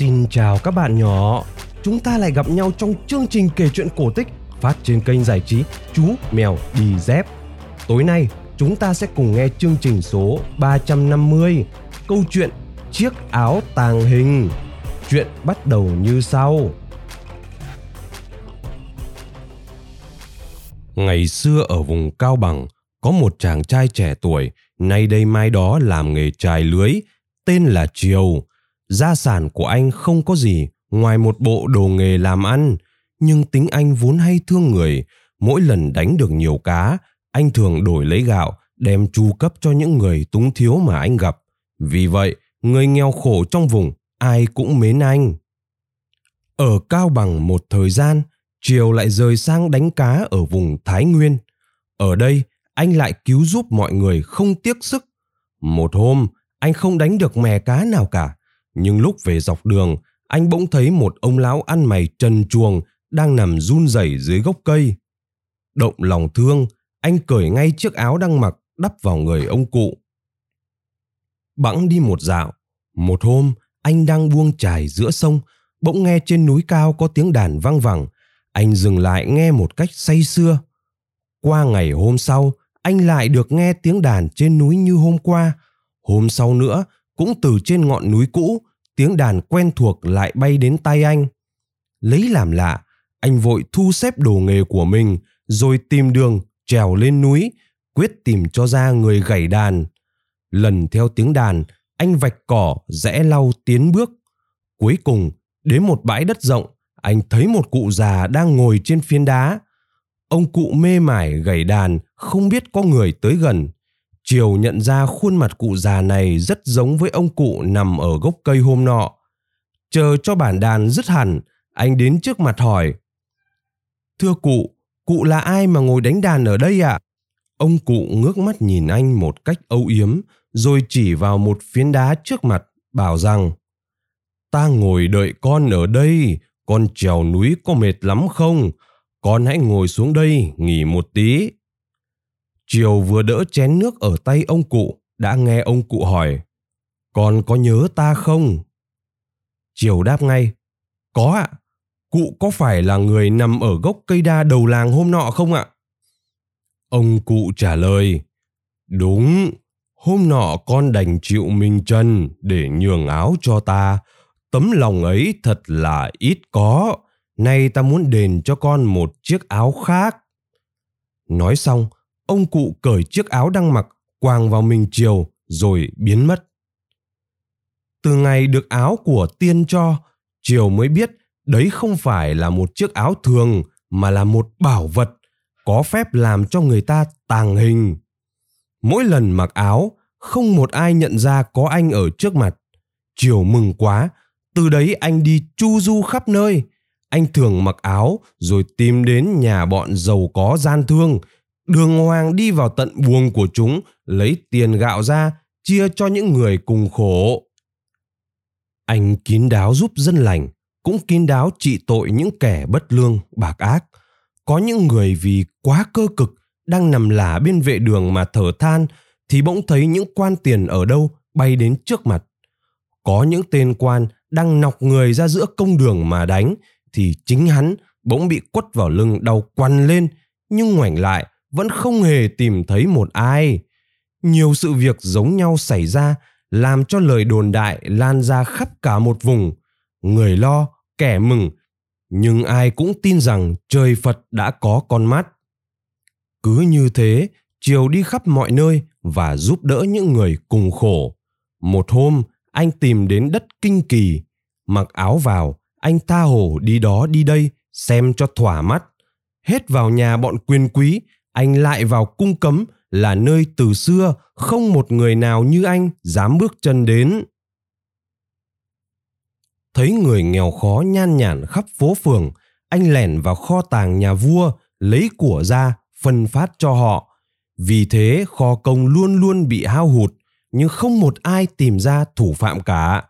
Xin chào các bạn nhỏ. Chúng ta lại gặp nhau trong chương trình kể chuyện cổ tích phát trên kênh giải trí Chú Mèo Đi Dép. Tối nay, chúng ta sẽ cùng nghe chương trình số 350, câu chuyện Chiếc áo tàng hình. Chuyện bắt đầu như sau. Ngày xưa ở vùng Cao Bằng, có một chàng trai trẻ tuổi, nay đây mai đó làm nghề trài lưới, tên là Triều. Gia sản của anh không có gì ngoài một bộ đồ nghề làm ăn, nhưng tính anh vốn hay thương người, mỗi lần đánh được nhiều cá, anh thường đổi lấy gạo đem chu cấp cho những người túng thiếu mà anh gặp. Vì vậy, người nghèo khổ trong vùng ai cũng mến anh. Ở Cao Bằng một thời gian, Triều lại rời sang đánh cá ở vùng Thái Nguyên. Ở đây, anh lại cứu giúp mọi người không tiếc sức. Một hôm, anh không đánh được mè cá nào cả, nhưng lúc về dọc đường, anh bỗng thấy một ông lão ăn mày trần chuồng đang nằm run rẩy dưới gốc cây. Động lòng thương, anh cởi ngay chiếc áo đang mặc đắp vào người ông cụ. Bẵng đi một dạo, một hôm anh đang buông trải giữa sông, bỗng nghe trên núi cao có tiếng đàn vang vẳng. Anh dừng lại nghe một cách say sưa. Qua ngày hôm sau, anh lại được nghe tiếng đàn trên núi như hôm qua. Hôm sau nữa, cũng từ trên ngọn núi cũ, tiếng đàn quen thuộc lại bay đến tay anh. Lấy làm lạ, anh vội thu xếp đồ nghề của mình, rồi tìm đường trèo lên núi, quyết tìm cho ra người gảy đàn. Lần theo tiếng đàn, anh vạch cỏ rẽ lau tiến bước. Cuối cùng, đến một bãi đất rộng, anh thấy một cụ già đang ngồi trên phiến đá. Ông cụ mê mải gảy đàn, không biết có người tới gần. Triều nhận ra khuôn mặt cụ già này rất giống với ông cụ nằm ở gốc cây hôm nọ. Chờ cho bản đàn dứt hẳn, anh đến trước mặt hỏi. Thưa cụ, cụ là ai mà ngồi đánh đàn ở đây ạ? À? Ông cụ ngước mắt nhìn anh một cách âu yếm, rồi chỉ vào một phiến đá trước mặt, bảo rằng Ta ngồi đợi con ở đây, con trèo núi có mệt lắm không? Con hãy ngồi xuống đây, nghỉ một tí. Triều vừa đỡ chén nước ở tay ông cụ, đã nghe ông cụ hỏi, Con có nhớ ta không? Triều đáp ngay, Có ạ, cụ có phải là người nằm ở gốc cây đa đầu làng hôm nọ không ạ? Ông cụ trả lời, Đúng, hôm nọ con đành chịu mình chân để nhường áo cho ta. Tấm lòng ấy thật là ít có. Nay ta muốn đền cho con một chiếc áo khác. Nói xong, ông cụ cởi chiếc áo đang mặc quàng vào mình chiều rồi biến mất. Từ ngày được áo của tiên cho, Triều mới biết đấy không phải là một chiếc áo thường mà là một bảo vật có phép làm cho người ta tàng hình. Mỗi lần mặc áo, không một ai nhận ra có anh ở trước mặt. Triều mừng quá, từ đấy anh đi chu du khắp nơi. Anh thường mặc áo rồi tìm đến nhà bọn giàu có gian thương, đường hoàng đi vào tận buồng của chúng, lấy tiền gạo ra, chia cho những người cùng khổ. Anh kín đáo giúp dân lành, cũng kín đáo trị tội những kẻ bất lương, bạc ác. Có những người vì quá cơ cực đang nằm lả bên vệ đường mà thở than thì bỗng thấy những quan tiền ở đâu bay đến trước mặt. Có những tên quan đang nọc người ra giữa công đường mà đánh thì chính hắn bỗng bị quất vào lưng đau quằn lên nhưng ngoảnh lại vẫn không hề tìm thấy một ai. Nhiều sự việc giống nhau xảy ra làm cho lời đồn đại lan ra khắp cả một vùng. Người lo, kẻ mừng, nhưng ai cũng tin rằng trời Phật đã có con mắt. Cứ như thế, Triều đi khắp mọi nơi và giúp đỡ những người cùng khổ. Một hôm, anh tìm đến đất kinh kỳ, mặc áo vào, anh tha hồ đi đó đi đây, xem cho thỏa mắt. Hết vào nhà bọn quyền quý, anh lại vào cung cấm là nơi từ xưa không một người nào như anh dám bước chân đến. Thấy người nghèo khó nhan nhản khắp phố phường, anh lẻn vào kho tàng nhà vua, lấy của ra, phân phát cho họ. Vì thế kho công luôn luôn bị hao hụt, nhưng không một ai tìm ra thủ phạm cả.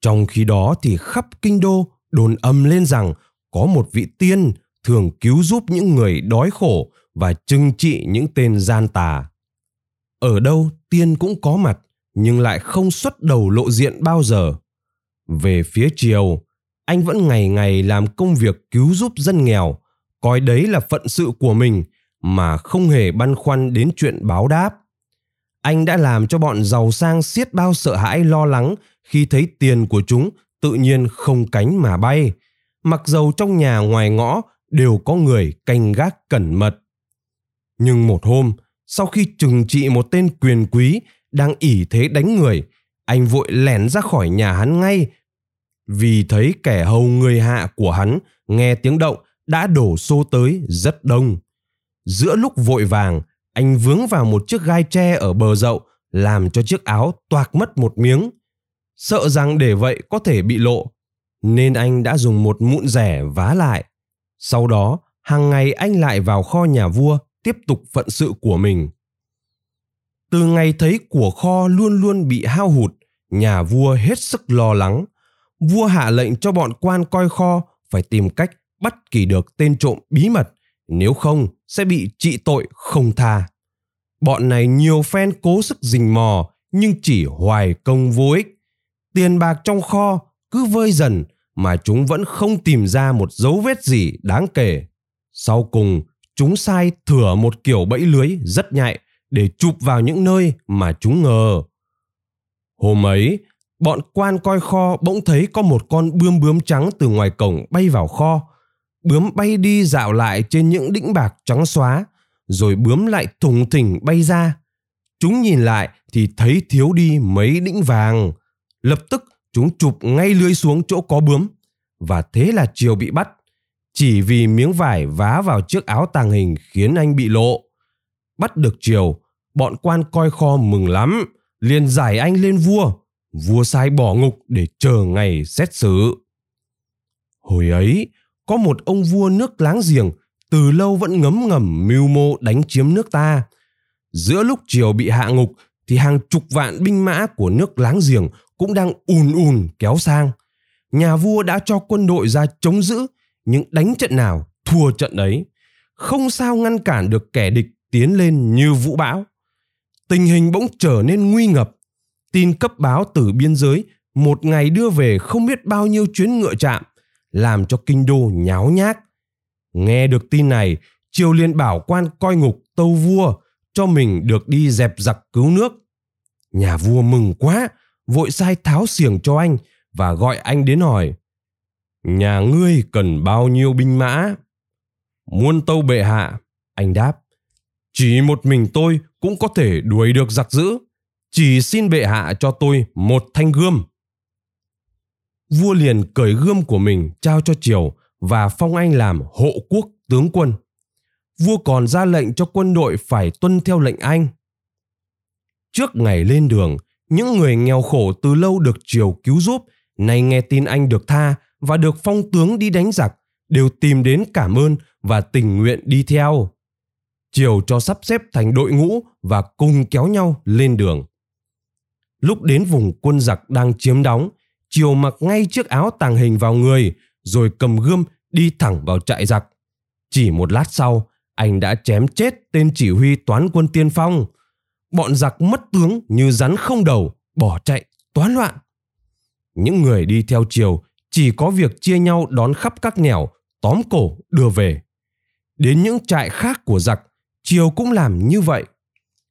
Trong khi đó thì khắp kinh đô đồn âm lên rằng có một vị tiên thường cứu giúp những người đói khổ và trừng trị những tên gian tà. Ở đâu tiên cũng có mặt nhưng lại không xuất đầu lộ diện bao giờ. Về phía Triều, anh vẫn ngày ngày làm công việc cứu giúp dân nghèo, coi đấy là phận sự của mình mà không hề băn khoăn đến chuyện báo đáp. Anh đã làm cho bọn giàu sang xiết bao sợ hãi lo lắng khi thấy tiền của chúng tự nhiên không cánh mà bay, mặc dầu trong nhà ngoài ngõ đều có người canh gác cẩn mật. Nhưng một hôm, sau khi trừng trị một tên quyền quý đang ỉ thế đánh người, anh vội lẻn ra khỏi nhà hắn ngay vì thấy kẻ hầu người hạ của hắn nghe tiếng động đã đổ xô tới rất đông. Giữa lúc vội vàng, anh vướng vào một chiếc gai tre ở bờ dậu làm cho chiếc áo toạc mất một miếng. Sợ rằng để vậy có thể bị lộ, nên anh đã dùng một mụn rẻ vá lại. Sau đó, hàng ngày anh lại vào kho nhà vua tiếp tục phận sự của mình. Từ ngày thấy của kho luôn luôn bị hao hụt, nhà vua hết sức lo lắng. Vua hạ lệnh cho bọn quan coi kho phải tìm cách bắt kỳ được tên trộm bí mật, nếu không sẽ bị trị tội không tha. Bọn này nhiều phen cố sức rình mò nhưng chỉ hoài công vô ích. Tiền bạc trong kho cứ vơi dần mà chúng vẫn không tìm ra một dấu vết gì đáng kể. Sau cùng, chúng sai thửa một kiểu bẫy lưới rất nhạy để chụp vào những nơi mà chúng ngờ. Hôm ấy, bọn quan coi kho bỗng thấy có một con bươm bướm trắng từ ngoài cổng bay vào kho. Bướm bay đi dạo lại trên những đĩnh bạc trắng xóa, rồi bướm lại thùng thình bay ra. Chúng nhìn lại thì thấy thiếu đi mấy đĩnh vàng. Lập tức chúng chụp ngay lưới xuống chỗ có bướm. Và thế là Triều bị bắt. Chỉ vì miếng vải vá vào chiếc áo tàng hình khiến anh bị lộ. Bắt được Triều, bọn quan coi kho mừng lắm, liền giải anh lên vua. Vua sai bỏ ngục để chờ ngày xét xử. Hồi ấy, có một ông vua nước láng giềng từ lâu vẫn ngấm ngầm mưu mô đánh chiếm nước ta. Giữa lúc triều bị hạ ngục thì hàng chục vạn binh mã của nước láng giềng cũng đang ùn ùn kéo sang. Nhà vua đã cho quân đội ra chống giữ, nhưng đánh trận nào thua trận ấy. Không sao ngăn cản được kẻ địch tiến lên như vũ bão. Tình hình bỗng trở nên nguy ngập. Tin cấp báo từ biên giới một ngày đưa về không biết bao nhiêu chuyến ngựa chạm, làm cho kinh đô nháo nhác. Nghe được tin này, Triều Liên bảo quan coi ngục tâu vua cho mình được đi dẹp giặc cứu nước. Nhà vua mừng quá, vội sai tháo xiềng cho anh và gọi anh đến hỏi. Nhà ngươi cần bao nhiêu binh mã? Muôn tâu bệ hạ, anh đáp. Chỉ một mình tôi cũng có thể đuổi được giặc dữ. Chỉ xin bệ hạ cho tôi một thanh gươm. Vua liền cởi gươm của mình trao cho Triều và phong anh làm hộ quốc tướng quân. Vua còn ra lệnh cho quân đội phải tuân theo lệnh anh. Trước ngày lên đường, những người nghèo khổ từ lâu được triều cứu giúp, nay nghe tin anh được tha và được phong tướng đi đánh giặc, đều tìm đến cảm ơn và tình nguyện đi theo. Triều cho sắp xếp thành đội ngũ và cùng kéo nhau lên đường. Lúc đến vùng quân giặc đang chiếm đóng, Triều mặc ngay chiếc áo tàng hình vào người, rồi cầm gươm đi thẳng vào trại giặc. Chỉ một lát sau, anh đã chém chết tên chỉ huy toán quân tiên phong. Bọn giặc mất tướng như rắn không đầu, bỏ chạy, toán loạn. Những người đi theo triều chỉ có việc chia nhau đón khắp các nẻo, tóm cổ đưa về. Đến những trại khác của giặc, triều cũng làm như vậy.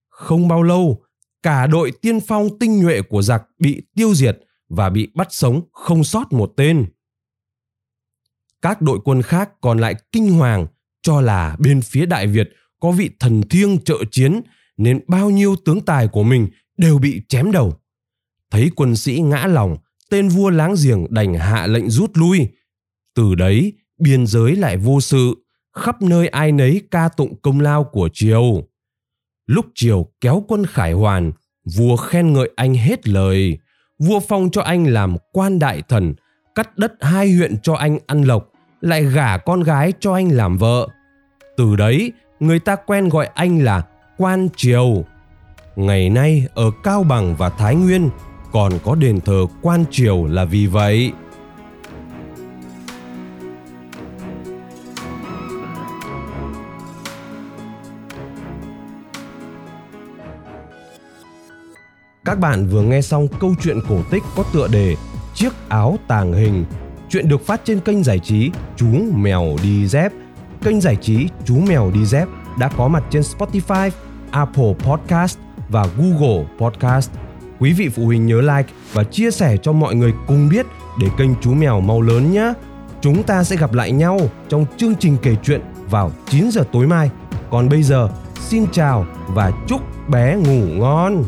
Không bao lâu, cả đội tiên phong tinh nhuệ của giặc bị tiêu diệt và bị bắt sống không sót một tên. Các đội quân khác còn lại kinh hoàng cho là bên phía Đại Việt có vị thần thiêng trợ chiến nên bao nhiêu tướng tài của mình đều bị chém đầu. Thấy quân sĩ ngã lòng, tên vua láng giềng đành hạ lệnh rút lui. Từ đấy, biên giới lại vô sự, khắp nơi ai nấy ca tụng công lao của triều. Lúc triều kéo quân khải hoàn, vua khen ngợi anh hết lời. Vua phong cho anh làm quan đại thần, cắt đất hai huyện cho anh ăn lộc, lại gả con gái cho anh làm vợ. Từ đấy, người ta quen gọi anh là Quan Triều. Ngày nay ở Cao Bằng và Thái Nguyên còn có đền thờ Quan Triều là vì vậy. Các bạn vừa nghe xong câu chuyện cổ tích có tựa đề Chiếc áo tàng hình. Chuyện được phát trên kênh giải trí Chú Mèo Đi Dép. Kênh giải trí Chú Mèo Đi Dép đã có mặt trên Spotify, Apple Podcast và Google Podcast. Quý vị phụ huynh nhớ like và chia sẻ cho mọi người cùng biết để kênh Chú Mèo mau lớn nhé. Chúng ta sẽ gặp lại nhau trong chương trình kể chuyện vào 9 giờ tối mai. Còn bây giờ, xin chào và chúc bé ngủ ngon.